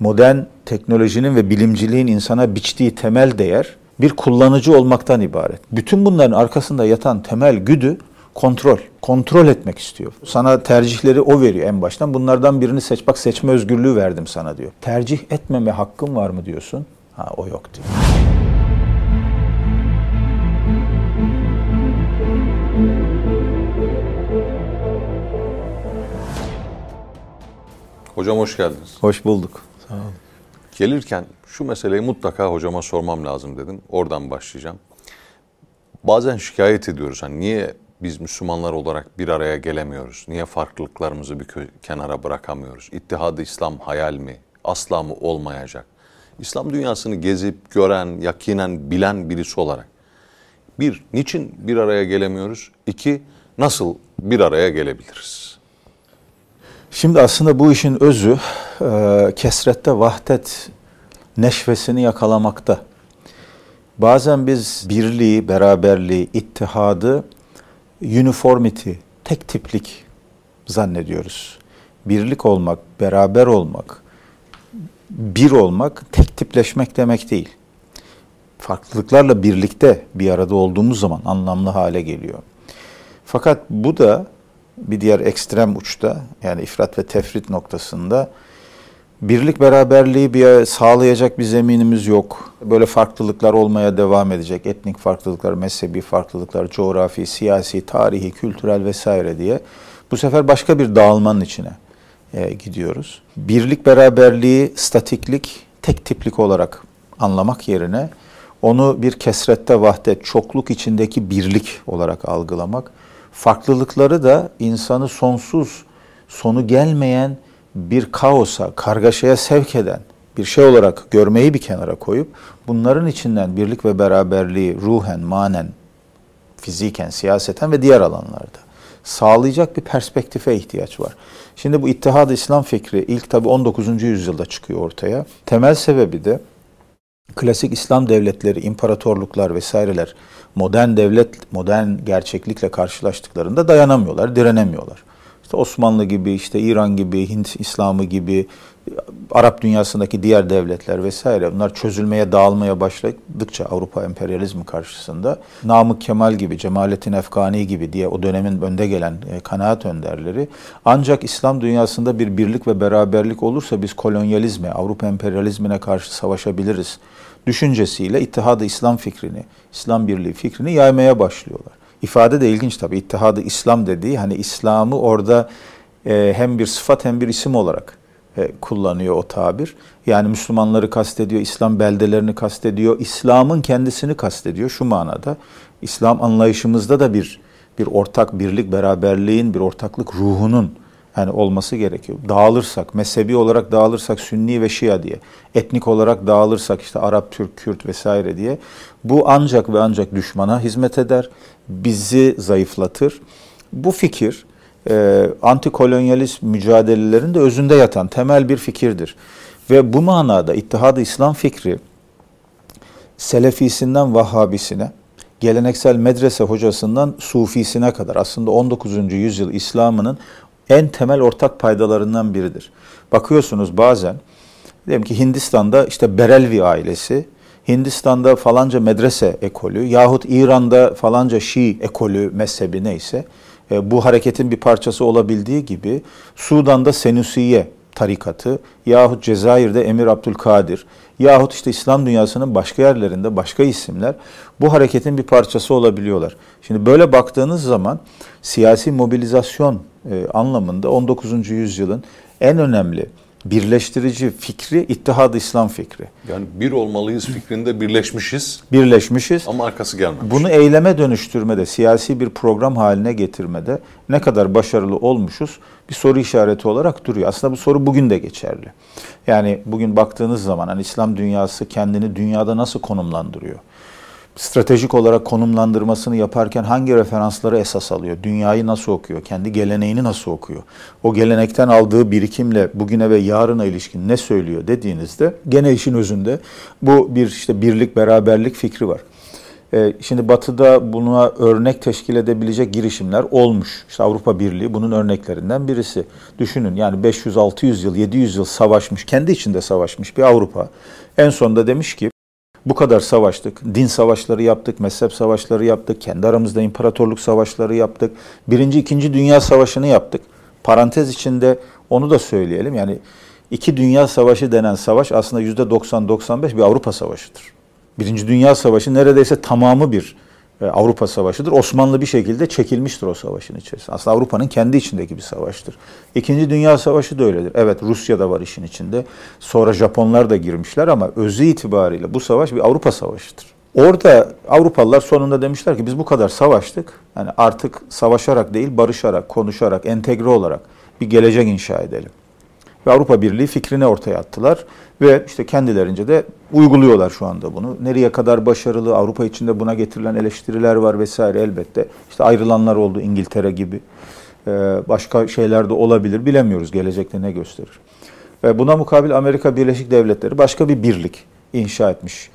Modern teknolojinin ve bilimciliğin insana biçtiği temel değer bir kullanıcı olmaktan ibaret. Bütün bunların arkasında yatan temel güdü kontrol. Kontrol etmek istiyor. Sana tercihleri o veriyor en baştan. Bunlardan birini seç. Bak seçme özgürlüğü verdim sana diyor. Tercih etmeme hakkın var mı diyorsun? Ha o yok diyor. Hocam hoş geldiniz. Hoş bulduk. Gelirken şu meseleyi mutlaka hocama sormam lazım dedim. Oradan başlayacağım. Bazen şikayet ediyoruz. Hani niye biz Müslümanlar olarak bir araya gelemiyoruz? Niye farklılıklarımızı bir kenara bırakamıyoruz? İttihadı İslam hayal mi? Asla mı olmayacak? İslam dünyasını gezip, gören, yakinen, bilen birisi olarak. Bir, niçin bir araya gelemiyoruz? İki, nasıl bir araya gelebiliriz? Şimdi aslında bu işin özü e, kesrette vahdet neşvesini yakalamakta. Bazen biz birliği, beraberliği, ittihadı uniformity, tek tiplik zannediyoruz. Birlik olmak, beraber olmak, bir olmak tek tipleşmek demek değil. Farklılıklarla birlikte bir arada olduğumuz zaman anlamlı hale geliyor. Fakat bu da bir diğer ekstrem uçta yani ifrat ve tefrit noktasında birlik beraberliği bir sağlayacak bir zeminimiz yok. Böyle farklılıklar olmaya devam edecek. Etnik farklılıklar, mezhebi farklılıklar, coğrafi, siyasi, tarihi, kültürel vesaire diye. Bu sefer başka bir dağılmanın içine e, gidiyoruz. Birlik beraberliği, statiklik, tek tiplik olarak anlamak yerine onu bir kesrette vahdet, çokluk içindeki birlik olarak algılamak farklılıkları da insanı sonsuz, sonu gelmeyen bir kaosa, kargaşaya sevk eden bir şey olarak görmeyi bir kenara koyup bunların içinden birlik ve beraberliği ruhen, manen, fiziken, siyaseten ve diğer alanlarda sağlayacak bir perspektife ihtiyaç var. Şimdi bu İttihad-ı İslam fikri ilk tabi 19. yüzyılda çıkıyor ortaya. Temel sebebi de klasik İslam devletleri, imparatorluklar vesaireler modern devlet, modern gerçeklikle karşılaştıklarında dayanamıyorlar, direnemiyorlar. İşte Osmanlı gibi, işte İran gibi, Hint İslamı gibi, Arap dünyasındaki diğer devletler vesaire bunlar çözülmeye, dağılmaya başladıkça Avrupa emperyalizmi karşısında Namık Kemal gibi, Cemalettin Efgani gibi diye o dönemin önde gelen e, kanaat önderleri ancak İslam dünyasında bir birlik ve beraberlik olursa biz kolonyalizme, Avrupa emperyalizmine karşı savaşabiliriz düşüncesiyle İttihadı İslam fikrini, İslam Birliği fikrini yaymaya başlıyorlar. İfade de ilginç tabii. İttihadı İslam dediği hani İslam'ı orada e, hem bir sıfat hem bir isim olarak e, kullanıyor o tabir. Yani Müslümanları kastediyor, İslam beldelerini kastediyor, İslam'ın kendisini kastediyor şu manada. İslam anlayışımızda da bir bir ortak birlik, beraberliğin, bir ortaklık ruhunun yani olması gerekiyor. Dağılırsak, mezhebi olarak dağılırsak Sünni ve Şia diye, etnik olarak dağılırsak işte Arap, Türk, Kürt vesaire diye bu ancak ve ancak düşmana hizmet eder, bizi zayıflatır. Bu fikir e, antikolonyalist mücadelelerin de özünde yatan temel bir fikirdir. Ve bu manada İttihad-ı İslam fikri Selefisinden Vahhabisine, geleneksel medrese hocasından Sufisine kadar aslında 19. yüzyıl İslam'ının en temel ortak paydalarından biridir. Bakıyorsunuz bazen diyelim ki Hindistan'da işte Berelvi ailesi, Hindistan'da falanca medrese ekolü yahut İran'da falanca Şii ekolü mezhebi neyse e, bu hareketin bir parçası olabildiği gibi Sudan'da Senusiye tarikatı yahut Cezayir'de Emir Abdülkadir yahut işte İslam dünyasının başka yerlerinde başka isimler bu hareketin bir parçası olabiliyorlar. Şimdi böyle baktığınız zaman siyasi mobilizasyon e, anlamında 19. yüzyılın en önemli birleştirici fikri İttihad-ı İslam fikri. Yani bir olmalıyız fikrinde birleşmişiz. Birleşmişiz. Ama arkası gelmemiş. Bunu eyleme dönüştürmede, siyasi bir program haline getirmede ne kadar başarılı olmuşuz bir soru işareti olarak duruyor. Aslında bu soru bugün de geçerli. Yani bugün baktığınız zaman hani İslam dünyası kendini dünyada nasıl konumlandırıyor? Stratejik olarak konumlandırmasını yaparken hangi referansları esas alıyor? Dünyayı nasıl okuyor? Kendi geleneğini nasıl okuyor? O gelenekten aldığı birikimle bugüne ve yarına ilişkin ne söylüyor dediğinizde gene işin özünde bu bir işte birlik, beraberlik fikri var. E, şimdi Batı'da buna örnek teşkil edebilecek girişimler olmuş. İşte Avrupa Birliği bunun örneklerinden birisi. Düşünün yani 500-600 yıl, 700 yıl savaşmış, kendi içinde savaşmış bir Avrupa. En sonunda demiş ki bu kadar savaştık. Din savaşları yaptık, mezhep savaşları yaptık, kendi aramızda imparatorluk savaşları yaptık. Birinci, ikinci dünya savaşını yaptık. Parantez içinde onu da söyleyelim. Yani iki dünya savaşı denen savaş aslında yüzde 90-95 bir Avrupa savaşıdır. Birinci Dünya Savaşı neredeyse tamamı bir Avrupa Savaşı'dır. Osmanlı bir şekilde çekilmiştir o savaşın içerisinde. Aslında Avrupa'nın kendi içindeki bir savaştır. İkinci Dünya Savaşı da öyledir. Evet Rusya da var işin içinde. Sonra Japonlar da girmişler ama özü itibariyle bu savaş bir Avrupa Savaşı'dır. Orada Avrupalılar sonunda demişler ki biz bu kadar savaştık. Yani artık savaşarak değil barışarak, konuşarak, entegre olarak bir gelecek inşa edelim ve Avrupa Birliği fikrini ortaya attılar ve işte kendilerince de uyguluyorlar şu anda bunu. Nereye kadar başarılı, Avrupa içinde buna getirilen eleştiriler var vesaire elbette. İşte ayrılanlar oldu İngiltere gibi. Ee, başka şeyler de olabilir bilemiyoruz gelecekte ne gösterir. Ve buna mukabil Amerika Birleşik Devletleri başka bir birlik inşa etmiş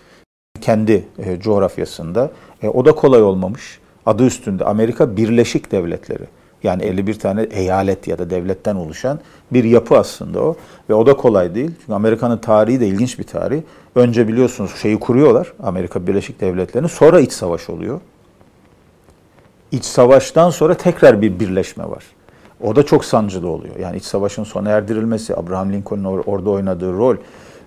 kendi e, coğrafyasında. E, o da kolay olmamış. Adı üstünde Amerika Birleşik Devletleri. Yani 51 tane eyalet ya da devletten oluşan bir yapı aslında o. Ve o da kolay değil. Çünkü Amerika'nın tarihi de ilginç bir tarih. Önce biliyorsunuz şeyi kuruyorlar Amerika Birleşik Devletleri'ni. Sonra iç savaş oluyor. İç savaştan sonra tekrar bir birleşme var. O da çok sancılı oluyor. Yani iç savaşın sona erdirilmesi, Abraham Lincoln'un orada oynadığı rol.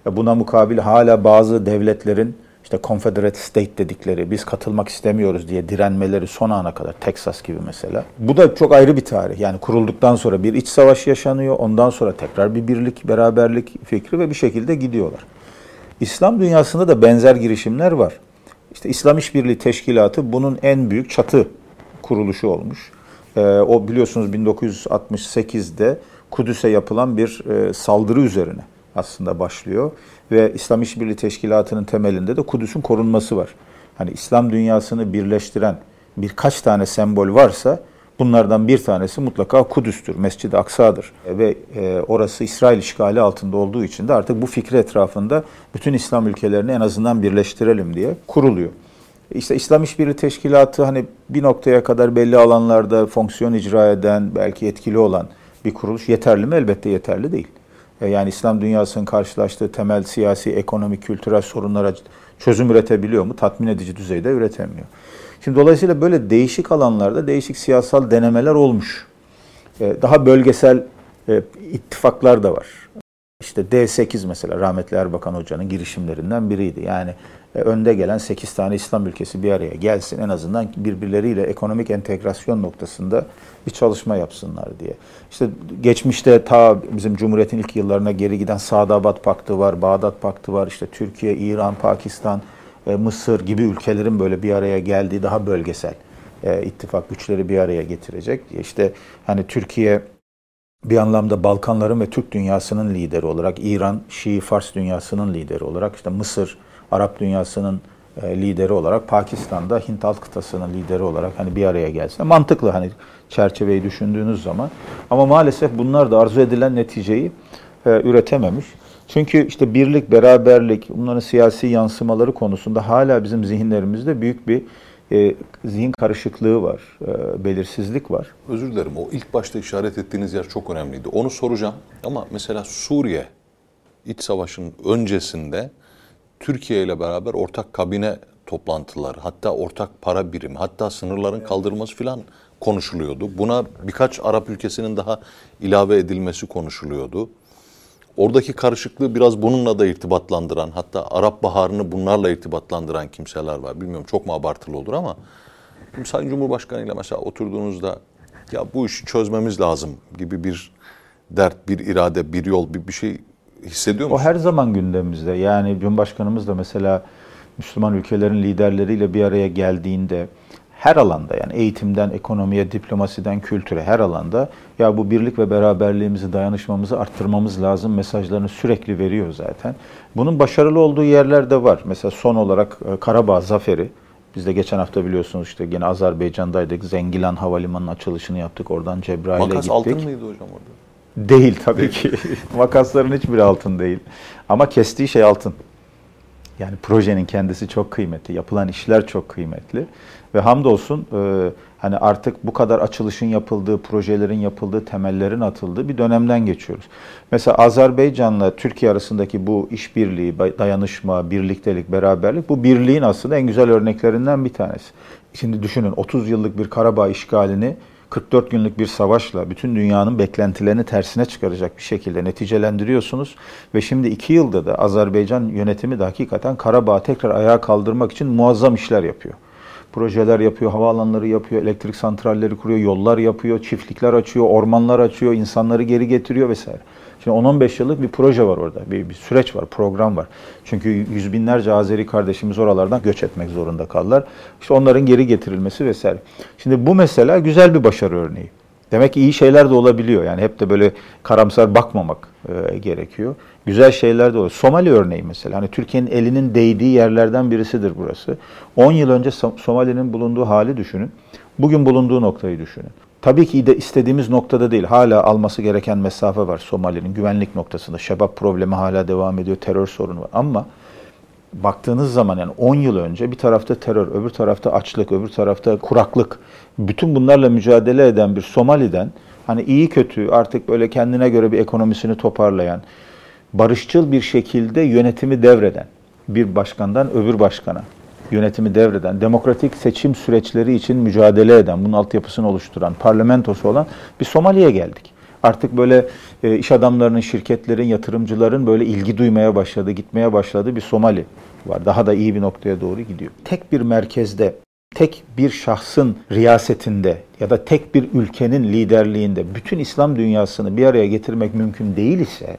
Buna mukabil hala bazı devletlerin işte Confederate State dedikleri biz katılmak istemiyoruz diye direnmeleri son ana kadar Texas gibi mesela. Bu da çok ayrı bir tarih. Yani kurulduktan sonra bir iç savaş yaşanıyor. Ondan sonra tekrar bir birlik, beraberlik fikri ve bir şekilde gidiyorlar. İslam dünyasında da benzer girişimler var. İşte İslam İşbirliği Teşkilatı bunun en büyük çatı kuruluşu olmuş. Ee, o biliyorsunuz 1968'de Kudüs'e yapılan bir e, saldırı üzerine aslında başlıyor ve İslam İşbirliği Teşkilatı'nın temelinde de Kudüs'ün korunması var. Hani İslam dünyasını birleştiren birkaç tane sembol varsa bunlardan bir tanesi mutlaka Kudüs'tür, Mescid-i Aksa'dır. Ve e, orası İsrail işgali altında olduğu için de artık bu fikri etrafında bütün İslam ülkelerini en azından birleştirelim diye kuruluyor. İşte İslam İşbirliği Teşkilatı hani bir noktaya kadar belli alanlarda fonksiyon icra eden, belki etkili olan bir kuruluş yeterli mi? Elbette yeterli değil. E, yani İslam dünyasının karşılaştığı temel siyasi, ekonomik, kültürel sorunlara çözüm üretebiliyor mu? Tatmin edici düzeyde üretemiyor. Şimdi dolayısıyla böyle değişik alanlarda değişik siyasal denemeler olmuş. E, daha bölgesel e, ittifaklar da var. İşte D8 mesela rahmetli Erbakan Hoca'nın girişimlerinden biriydi. Yani önde gelen 8 tane İslam ülkesi bir araya gelsin en azından birbirleriyle ekonomik entegrasyon noktasında bir çalışma yapsınlar diye. İşte geçmişte ta bizim Cumhuriyet'in ilk yıllarına geri giden Sadabat Paktı var, Bağdat Paktı var, işte Türkiye, İran, Pakistan, e, Mısır gibi ülkelerin böyle bir araya geldiği daha bölgesel e, ittifak güçleri bir araya getirecek. İşte hani Türkiye bir anlamda Balkanların ve Türk dünyasının lideri olarak, İran, Şii, Fars dünyasının lideri olarak, işte Mısır, Arap dünyasının e, lideri olarak, Pakistan'da Hint alt kıtasının lideri olarak hani bir araya gelsin. Mantıklı hani çerçeveyi düşündüğünüz zaman. Ama maalesef bunlar da arzu edilen neticeyi e, üretememiş. Çünkü işte birlik, beraberlik, bunların siyasi yansımaları konusunda hala bizim zihinlerimizde büyük bir e, zihin karışıklığı var, e, belirsizlik var. Özür dilerim. O ilk başta işaret ettiğiniz yer çok önemliydi. Onu soracağım. Ama mesela Suriye iç savaşın öncesinde Türkiye ile beraber ortak kabine toplantıları, hatta ortak para birimi, hatta sınırların kaldırılması filan konuşuluyordu. Buna birkaç Arap ülkesinin daha ilave edilmesi konuşuluyordu. Oradaki karışıklığı biraz bununla da irtibatlandıran, hatta Arap Baharı'nı bunlarla irtibatlandıran kimseler var. Bilmiyorum çok mu abartılı olur ama Sayın Cumhurbaşkanı ile mesela oturduğunuzda ya bu işi çözmemiz lazım gibi bir dert, bir irade, bir yol, bir, bir şey hissediyor musunuz? O her zaman gündemimizde. Yani Cumhurbaşkanımız da mesela Müslüman ülkelerin liderleriyle bir araya geldiğinde her alanda yani eğitimden ekonomiye, diplomasiden kültüre her alanda ya bu birlik ve beraberliğimizi, dayanışmamızı arttırmamız lazım mesajlarını sürekli veriyor zaten. Bunun başarılı olduğu yerler de var. Mesela son olarak e, Karabağ zaferi. Biz de geçen hafta biliyorsunuz işte yine Azerbaycan'daydık. Zengilan Havalimanı'nın açılışını yaptık. Oradan Cebrail'e gittik. Makas altın mıydı hocam orada? Değil tabii ki. Makasların hiçbiri altın değil. Ama kestiği şey altın. Yani projenin kendisi çok kıymetli, yapılan işler çok kıymetli ve hamdolsun e, hani artık bu kadar açılışın yapıldığı, projelerin yapıldığı, temellerin atıldığı bir dönemden geçiyoruz. Mesela Azerbaycan'la Türkiye arasındaki bu işbirliği, dayanışma, birliktelik, beraberlik bu birliğin aslında en güzel örneklerinden bir tanesi. Şimdi düşünün 30 yıllık bir Karabağ işgalini 44 günlük bir savaşla bütün dünyanın beklentilerini tersine çıkaracak bir şekilde neticelendiriyorsunuz. Ve şimdi iki yılda da Azerbaycan yönetimi de hakikaten Karabağ'ı tekrar ayağa kaldırmak için muazzam işler yapıyor. Projeler yapıyor, havaalanları yapıyor, elektrik santralleri kuruyor, yollar yapıyor, çiftlikler açıyor, ormanlar açıyor, insanları geri getiriyor vesaire. Şimdi 10-15 yıllık bir proje var orada. Bir, bir süreç var, program var. Çünkü yüz binlerce Azeri kardeşimiz oralardan göç etmek zorunda kaldılar. İşte onların geri getirilmesi vesaire. Şimdi bu mesela güzel bir başarı örneği. Demek ki iyi şeyler de olabiliyor. Yani hep de böyle karamsar bakmamak e, gerekiyor. Güzel şeyler de oluyor. Somali örneği mesela. Hani Türkiye'nin elinin değdiği yerlerden birisidir burası. 10 yıl önce Somali'nin bulunduğu hali düşünün. Bugün bulunduğu noktayı düşünün. Tabii ki de istediğimiz noktada değil. Hala alması gereken mesafe var Somali'nin güvenlik noktasında. Şebap problemi hala devam ediyor, terör sorunu var. Ama baktığınız zaman yani 10 yıl önce bir tarafta terör, öbür tarafta açlık, öbür tarafta kuraklık. Bütün bunlarla mücadele eden bir Somali'den hani iyi kötü artık böyle kendine göre bir ekonomisini toparlayan, barışçıl bir şekilde yönetimi devreden bir başkandan öbür başkana yönetimi devreden, demokratik seçim süreçleri için mücadele eden, bunun altyapısını oluşturan, parlamentosu olan bir Somali'ye geldik. Artık böyle e, iş adamlarının, şirketlerin, yatırımcıların böyle ilgi duymaya başladı, gitmeye başladı bir Somali var. Daha da iyi bir noktaya doğru gidiyor. Tek bir merkezde, tek bir şahsın riyasetinde ya da tek bir ülkenin liderliğinde bütün İslam dünyasını bir araya getirmek mümkün değil ise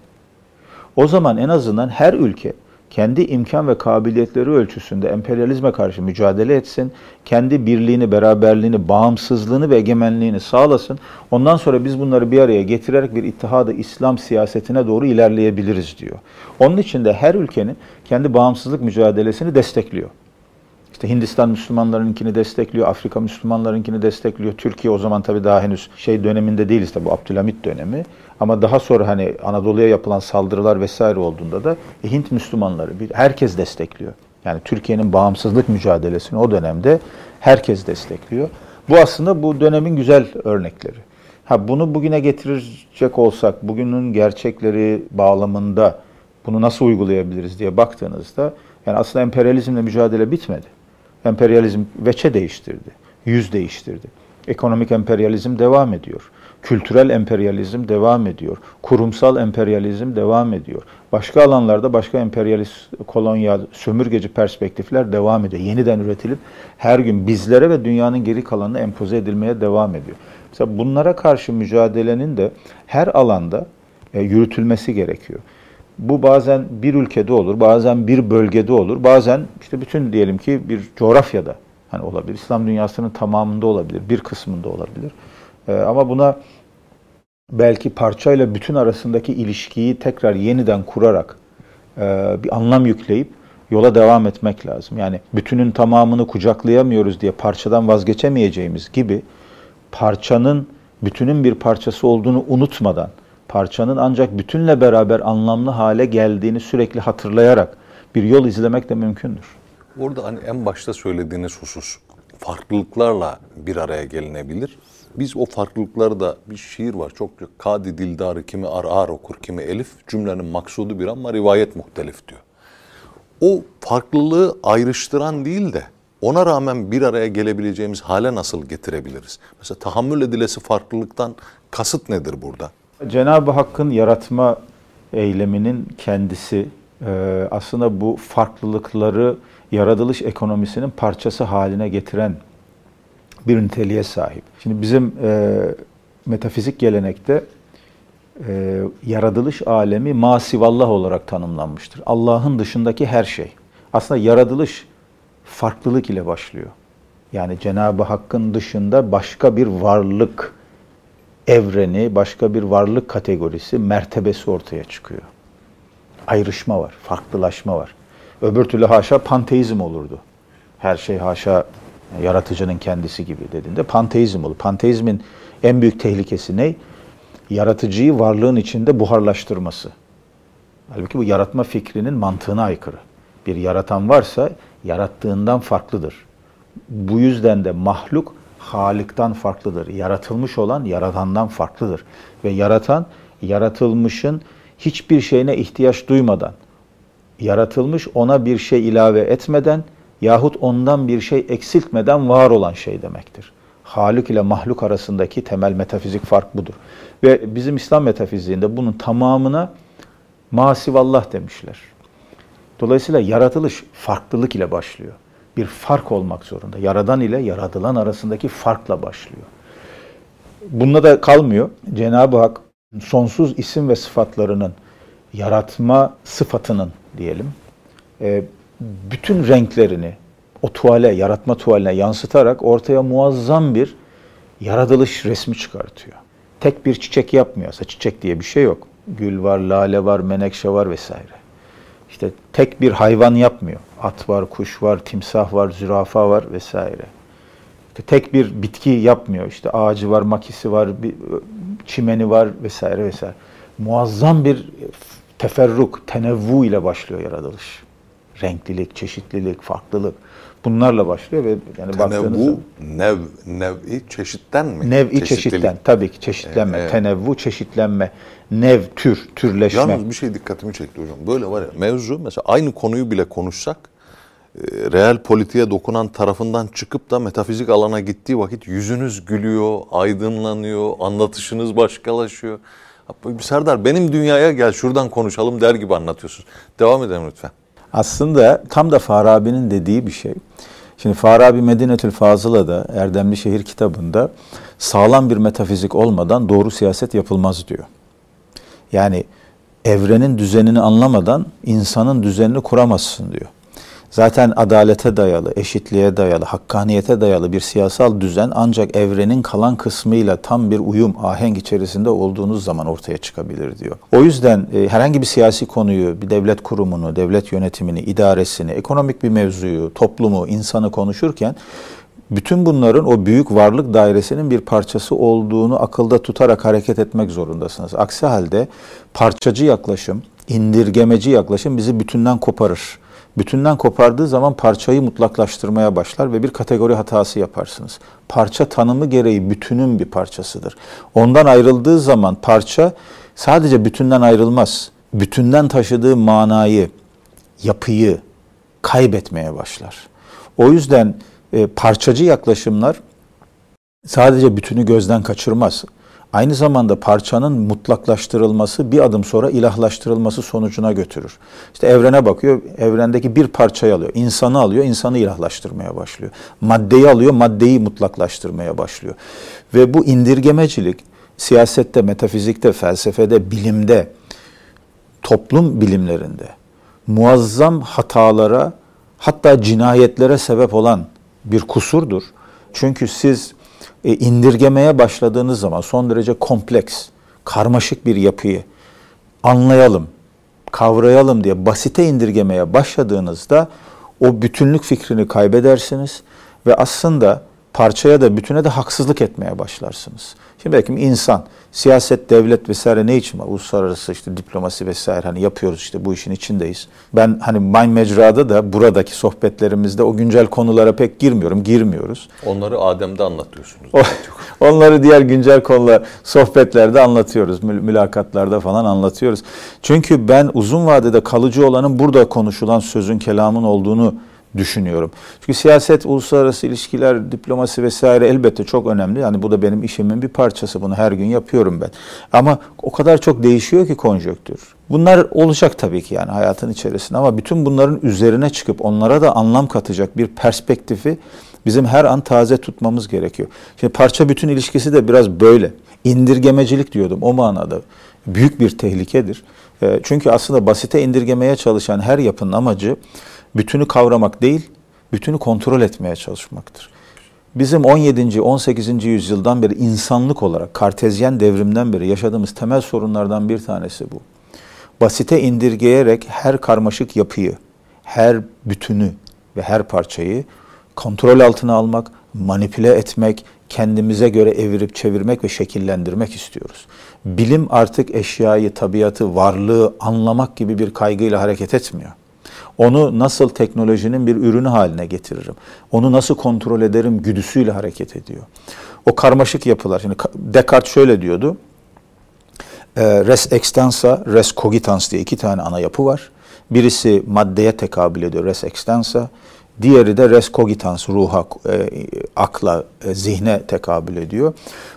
o zaman en azından her ülke kendi imkan ve kabiliyetleri ölçüsünde emperyalizme karşı mücadele etsin, kendi birliğini, beraberliğini, bağımsızlığını ve egemenliğini sağlasın. Ondan sonra biz bunları bir araya getirerek bir ittihadı İslam siyasetine doğru ilerleyebiliriz diyor. Onun için de her ülkenin kendi bağımsızlık mücadelesini destekliyor. İşte Hindistan Müslümanlarınkini destekliyor, Afrika Müslümanlarınkini destekliyor. Türkiye o zaman tabii daha henüz şey döneminde değiliz tabii Abdülhamit dönemi. Ama daha sonra hani Anadolu'ya yapılan saldırılar vesaire olduğunda da e, Hint Müslümanları bir herkes destekliyor. Yani Türkiye'nin bağımsızlık mücadelesini o dönemde herkes destekliyor. Bu aslında bu dönemin güzel örnekleri. Ha bunu bugüne getirecek olsak, bugünün gerçekleri bağlamında bunu nasıl uygulayabiliriz diye baktığınızda yani aslında emperyalizmle mücadele bitmedi. Emperyalizm veçe değiştirdi, yüz değiştirdi. Ekonomik emperyalizm devam ediyor. Kültürel emperyalizm devam ediyor. Kurumsal emperyalizm devam ediyor. Başka alanlarda başka emperyalist, kolonyal, sömürgeci perspektifler devam ediyor. Yeniden üretilip her gün bizlere ve dünyanın geri kalanına empoze edilmeye devam ediyor. Mesela bunlara karşı mücadelenin de her alanda e, yürütülmesi gerekiyor. Bu bazen bir ülkede olur, bazen bir bölgede olur, bazen işte bütün diyelim ki bir coğrafyada hani olabilir. İslam dünyasının tamamında olabilir, bir kısmında olabilir. Ee, ama buna belki parçayla bütün arasındaki ilişkiyi tekrar yeniden kurarak e, bir anlam yükleyip yola devam etmek lazım. Yani bütünün tamamını kucaklayamıyoruz diye parçadan vazgeçemeyeceğimiz gibi parçanın bütünün bir parçası olduğunu unutmadan parçanın ancak bütünle beraber anlamlı hale geldiğini sürekli hatırlayarak bir yol izlemek de mümkündür. Orada hani en başta söylediğiniz husus farklılıklarla bir araya gelinebilir. Biz o farklılıkları da bir şiir var çok Kadi Dildarı kimi ar ar okur kimi elif cümlenin maksudu bir ama rivayet muhtelif diyor. O farklılığı ayrıştıran değil de ona rağmen bir araya gelebileceğimiz hale nasıl getirebiliriz? Mesela tahammül edilesi farklılıktan kasıt nedir burada? Cenab-ı Hakk'ın yaratma eyleminin kendisi e, aslında bu farklılıkları yaratılış ekonomisinin parçası haline getiren bir niteliğe sahip. Şimdi bizim e, metafizik gelenekte e, yaratılış alemi masivallah olarak tanımlanmıştır. Allah'ın dışındaki her şey. Aslında yaratılış farklılık ile başlıyor. Yani Cenab-ı Hakk'ın dışında başka bir varlık evreni, başka bir varlık kategorisi, mertebesi ortaya çıkıyor. Ayrışma var, farklılaşma var. Öbür türlü haşa panteizm olurdu. Her şey haşa yaratıcının kendisi gibi dediğinde panteizm olur. Panteizmin en büyük tehlikesi ne? Yaratıcıyı varlığın içinde buharlaştırması. Halbuki bu yaratma fikrinin mantığına aykırı. bir yaratan varsa yarattığından farklıdır. Bu yüzden de mahluk Halik'ten farklıdır. Yaratılmış olan yaratandan farklıdır. Ve yaratan yaratılmışın hiçbir şeyine ihtiyaç duymadan, yaratılmış ona bir şey ilave etmeden yahut ondan bir şey eksiltmeden var olan şey demektir. Halik ile mahluk arasındaki temel metafizik fark budur. Ve bizim İslam metafiziğinde bunun tamamına masivallah demişler. Dolayısıyla yaratılış farklılık ile başlıyor. Bir fark olmak zorunda. Yaradan ile yaratılan arasındaki farkla başlıyor. Bununla da kalmıyor. Cenab-ı Hak sonsuz isim ve sıfatlarının yaratma sıfatının diyelim e, bütün renklerini o tuvale, yaratma tuvaline yansıtarak ortaya muazzam bir yaratılış resmi çıkartıyor. Tek bir çiçek yapmıyor. Aslında çiçek diye bir şey yok. Gül var, lale var, menekşe var vesaire. İşte tek bir hayvan yapmıyor. At var, kuş var, timsah var, zürafa var vesaire. İşte tek bir bitki yapmıyor. İşte ağacı var, makisi var, bir, çimeni var vesaire vesaire. Muazzam bir teferruk, tenevvu ile başlıyor yaratılış. Renklilik, çeşitlilik, farklılık. Bunlarla başlıyor ve yani tenevvu, nev, nev'i çeşitten mi? Nev'i çeşitten, tabii ki çeşitlenme. Ee, tenevvu, çeşitlenme. Nev, tür, türleşme. Yalnız bir şey dikkatimi çekti hocam. Böyle var ya mevzu mesela aynı konuyu bile konuşsak e, reel politiğe dokunan tarafından çıkıp da metafizik alana gittiği vakit yüzünüz gülüyor, aydınlanıyor, anlatışınız başkalaşıyor. Serdar benim dünyaya gel şuradan konuşalım der gibi anlatıyorsunuz. Devam edelim lütfen. Aslında tam da Farabi'nin dediği bir şey. Şimdi Farabi Medinetül Fazıla'da Erdemli Şehir kitabında sağlam bir metafizik olmadan doğru siyaset yapılmaz diyor. Yani evrenin düzenini anlamadan insanın düzenini kuramazsın diyor. Zaten adalete dayalı, eşitliğe dayalı, hakkaniyete dayalı bir siyasal düzen ancak evrenin kalan kısmıyla tam bir uyum, ahenk içerisinde olduğunuz zaman ortaya çıkabilir diyor. O yüzden e, herhangi bir siyasi konuyu, bir devlet kurumunu, devlet yönetimini, idaresini, ekonomik bir mevzuyu, toplumu, insanı konuşurken bütün bunların o büyük varlık dairesinin bir parçası olduğunu akılda tutarak hareket etmek zorundasınız. Aksi halde parçacı yaklaşım, indirgemeci yaklaşım bizi bütünden koparır bütünden kopardığı zaman parçayı mutlaklaştırmaya başlar ve bir kategori hatası yaparsınız. Parça tanımı gereği bütünün bir parçasıdır. Ondan ayrıldığı zaman parça sadece bütünden ayrılmaz. Bütünden taşıdığı manayı, yapıyı kaybetmeye başlar. O yüzden e, parçacı yaklaşımlar sadece bütünü gözden kaçırmaz aynı zamanda parçanın mutlaklaştırılması bir adım sonra ilahlaştırılması sonucuna götürür. İşte evrene bakıyor, evrendeki bir parçayı alıyor, insanı alıyor, insanı ilahlaştırmaya başlıyor. Maddeyi alıyor, maddeyi mutlaklaştırmaya başlıyor. Ve bu indirgemecilik siyasette, metafizikte, felsefede, bilimde, toplum bilimlerinde muazzam hatalara hatta cinayetlere sebep olan bir kusurdur. Çünkü siz e, indirgemeye başladığınız zaman son derece kompleks, karmaşık bir yapıyı anlayalım, kavrayalım diye basite indirgemeye başladığınızda o bütünlük fikrini kaybedersiniz ve aslında parçaya da bütüne de haksızlık etmeye başlarsınız. Şimdi belki insan, siyaset, devlet vesaire ne için var? Uluslararası işte diplomasi vesaire hani yapıyoruz işte bu işin içindeyiz. Ben hani Mind Mecra'da da buradaki sohbetlerimizde o güncel konulara pek girmiyorum, girmiyoruz. Onları Adem'de anlatıyorsunuz. onları diğer güncel konular, sohbetlerde anlatıyoruz, mülakatlarda falan anlatıyoruz. Çünkü ben uzun vadede kalıcı olanın burada konuşulan sözün, kelamın olduğunu düşünüyorum. Çünkü siyaset, uluslararası ilişkiler, diplomasi vesaire elbette çok önemli. Yani bu da benim işimin bir parçası. Bunu her gün yapıyorum ben. Ama o kadar çok değişiyor ki konjöktür. Bunlar olacak tabii ki yani hayatın içerisinde ama bütün bunların üzerine çıkıp onlara da anlam katacak bir perspektifi bizim her an taze tutmamız gerekiyor. Şimdi parça bütün ilişkisi de biraz böyle. İndirgemecilik diyordum o manada. Büyük bir tehlikedir. Çünkü aslında basite indirgemeye çalışan her yapının amacı bütünü kavramak değil, bütünü kontrol etmeye çalışmaktır. Bizim 17. 18. yüzyıldan beri insanlık olarak kartezyen devrimden beri yaşadığımız temel sorunlardan bir tanesi bu. Basite indirgeyerek her karmaşık yapıyı, her bütünü ve her parçayı kontrol altına almak, manipüle etmek, kendimize göre evirip çevirmek ve şekillendirmek istiyoruz. Bilim artık eşyayı, tabiatı, varlığı anlamak gibi bir kaygıyla hareket etmiyor. Onu nasıl teknolojinin bir ürünü haline getiririm? Onu nasıl kontrol ederim güdüsüyle hareket ediyor. O karmaşık yapılar. Şimdi Descartes şöyle diyordu. E, res extensa, res cogitans diye iki tane ana yapı var. Birisi maddeye tekabül ediyor, res extensa. Diğeri de res cogitans, ruha, e, akla, e, zihne tekabül ediyor.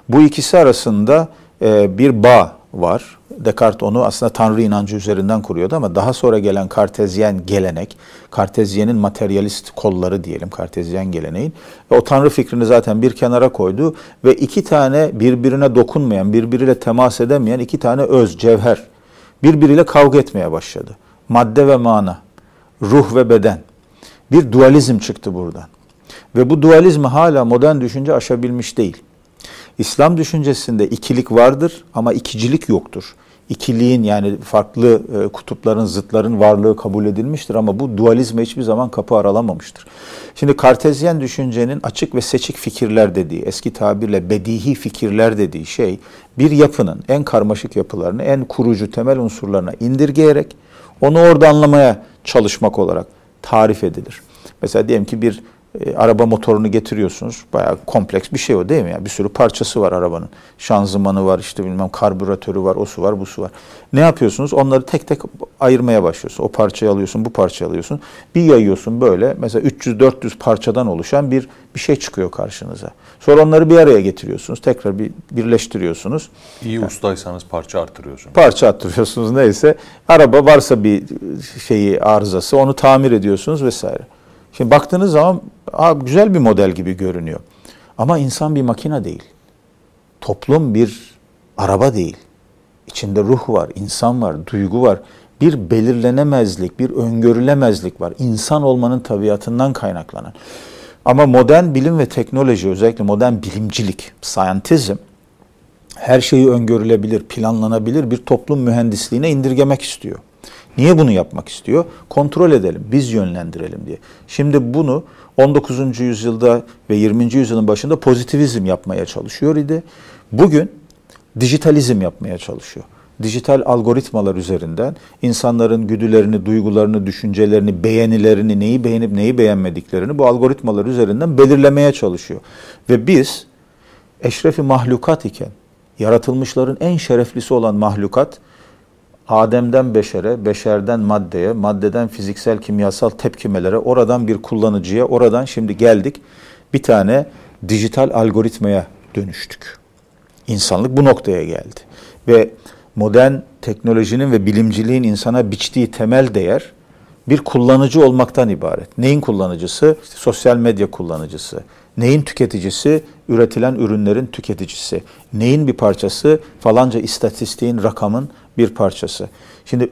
Bu ikisi arasında e, bir bağ var. Descartes onu aslında Tanrı inancı üzerinden kuruyordu ama daha sonra gelen Kartezyen gelenek, Kartezyen'in materyalist kolları diyelim Kartezyen geleneğin o Tanrı fikrini zaten bir kenara koydu ve iki tane birbirine dokunmayan, birbiriyle temas edemeyen iki tane öz, cevher birbiriyle kavga etmeye başladı. Madde ve mana, ruh ve beden. Bir dualizm çıktı buradan. Ve bu dualizmi hala modern düşünce aşabilmiş değil. İslam düşüncesinde ikilik vardır ama ikicilik yoktur. İkiliğin yani farklı e, kutupların, zıtların varlığı kabul edilmiştir ama bu dualizme hiçbir zaman kapı aralamamıştır. Şimdi kartezyen düşüncenin açık ve seçik fikirler dediği, eski tabirle bedihi fikirler dediği şey bir yapının en karmaşık yapılarını, en kurucu temel unsurlarına indirgeyerek onu orada anlamaya çalışmak olarak tarif edilir. Mesela diyelim ki bir e, araba motorunu getiriyorsunuz. Bayağı kompleks bir şey o değil mi? Yani bir sürü parçası var arabanın. Şanzımanı var, işte bilmem karbüratörü var, o su var, bu su var. Ne yapıyorsunuz? Onları tek tek ayırmaya başlıyorsun. O parçayı alıyorsun, bu parçayı alıyorsun. Bir yayıyorsun böyle. Mesela 300-400 parçadan oluşan bir bir şey çıkıyor karşınıza. Sonra onları bir araya getiriyorsunuz. Tekrar bir birleştiriyorsunuz. İyi ustaysanız parça arttırıyorsunuz. Parça arttırıyorsunuz neyse. Araba varsa bir şeyi arızası onu tamir ediyorsunuz vesaire. Şimdi baktığınız zaman Aa, güzel bir model gibi görünüyor. Ama insan bir makine değil. Toplum bir araba değil. İçinde ruh var, insan var, duygu var. Bir belirlenemezlik, bir öngörülemezlik var. İnsan olmanın tabiatından kaynaklanan. Ama modern bilim ve teknoloji, özellikle modern bilimcilik, scientism, her şeyi öngörülebilir, planlanabilir bir toplum mühendisliğine indirgemek istiyor. Niye bunu yapmak istiyor? Kontrol edelim, biz yönlendirelim diye. Şimdi bunu 19. yüzyılda ve 20. yüzyılın başında pozitivizm yapmaya çalışıyor idi. Bugün dijitalizm yapmaya çalışıyor. Dijital algoritmalar üzerinden insanların güdülerini, duygularını, düşüncelerini, beğenilerini, neyi beğenip neyi beğenmediklerini bu algoritmalar üzerinden belirlemeye çalışıyor. Ve biz eşrefi mahlukat iken, yaratılmışların en şereflisi olan mahlukat, Adem'den beşere, beşerden maddeye, maddeden fiziksel kimyasal tepkimelere, oradan bir kullanıcıya, oradan şimdi geldik bir tane dijital algoritmaya dönüştük. İnsanlık bu noktaya geldi. Ve modern teknolojinin ve bilimciliğin insana biçtiği temel değer bir kullanıcı olmaktan ibaret. Neyin kullanıcısı? İşte sosyal medya kullanıcısı. Neyin tüketicisi? Üretilen ürünlerin tüketicisi. Neyin bir parçası? Falanca istatistiğin, rakamın bir parçası. Şimdi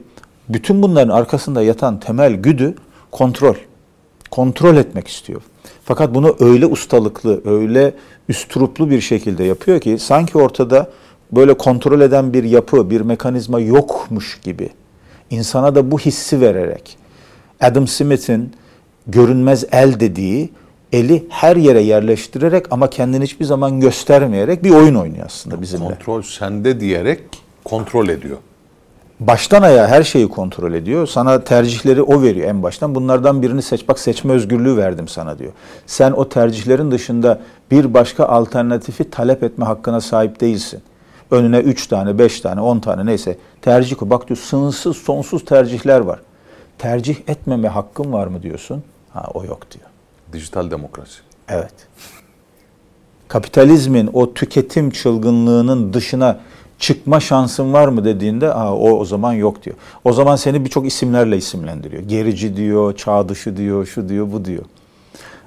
bütün bunların arkasında yatan temel güdü kontrol. Kontrol etmek istiyor. Fakat bunu öyle ustalıklı, öyle üstruplu bir şekilde yapıyor ki sanki ortada böyle kontrol eden bir yapı, bir mekanizma yokmuş gibi. İnsana da bu hissi vererek Adam Smith'in görünmez el dediği eli her yere yerleştirerek ama kendini hiçbir zaman göstermeyerek bir oyun oynuyor aslında bizimle. Kontrol sende diyerek kontrol ediyor baştan ayağa her şeyi kontrol ediyor. Sana tercihleri o veriyor en baştan. Bunlardan birini seç. Bak seçme özgürlüğü verdim sana diyor. Sen o tercihlerin dışında bir başka alternatifi talep etme hakkına sahip değilsin. Önüne üç tane, beş tane, on tane neyse tercih koy. Bak diyor sınırsız, sonsuz tercihler var. Tercih etmeme hakkın var mı diyorsun? Ha o yok diyor. Dijital demokrasi. Evet. Kapitalizmin o tüketim çılgınlığının dışına çıkma şansın var mı dediğinde Aa, o o zaman yok diyor. O zaman seni birçok isimlerle isimlendiriyor. Gerici diyor, çağ dışı diyor, şu diyor, bu diyor.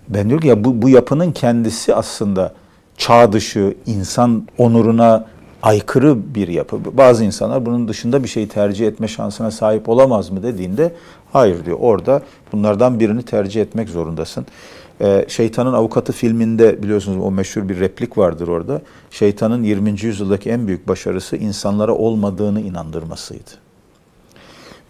Ben diyor ki ya bu, bu yapının kendisi aslında çağ dışı, insan onuruna aykırı bir yapı. Bazı insanlar bunun dışında bir şeyi tercih etme şansına sahip olamaz mı dediğinde hayır diyor. Orada bunlardan birini tercih etmek zorundasın. Ee, Şeytanın Avukatı filminde biliyorsunuz o meşhur bir replik vardır orada. Şeytanın 20. yüzyıldaki en büyük başarısı insanlara olmadığını inandırmasıydı.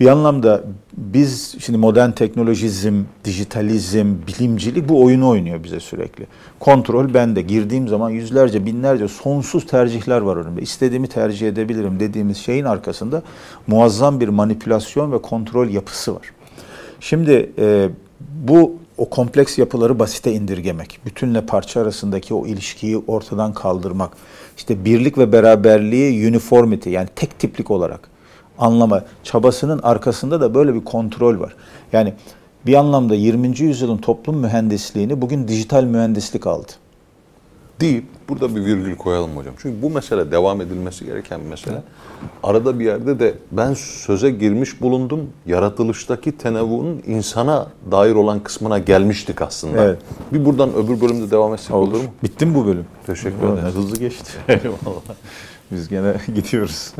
Bir anlamda biz şimdi modern teknolojizm, dijitalizm, bilimcilik bu oyunu oynuyor bize sürekli. Kontrol bende. Girdiğim zaman yüzlerce, binlerce sonsuz tercihler var önümde. İstediğimi tercih edebilirim dediğimiz şeyin arkasında muazzam bir manipülasyon ve kontrol yapısı var. Şimdi e, bu o kompleks yapıları basite indirgemek, bütünle parça arasındaki o ilişkiyi ortadan kaldırmak, işte birlik ve beraberliği uniformity yani tek tiplik olarak anlama çabasının arkasında da böyle bir kontrol var. Yani bir anlamda 20. yüzyılın toplum mühendisliğini bugün dijital mühendislik aldı. Deyip burada bir virgül koyalım hocam. Çünkü bu mesele devam edilmesi gereken bir mesele. Arada bir yerde de ben söze girmiş bulundum. Yaratılıştaki tenevvunun insana dair olan kısmına gelmiştik aslında. Evet. Bir buradan öbür bölümde devam etsek olur, mu? Bitti mi bu bölüm? Teşekkür ederim. Hızlı geçti. Eyvallah. Biz gene gidiyoruz.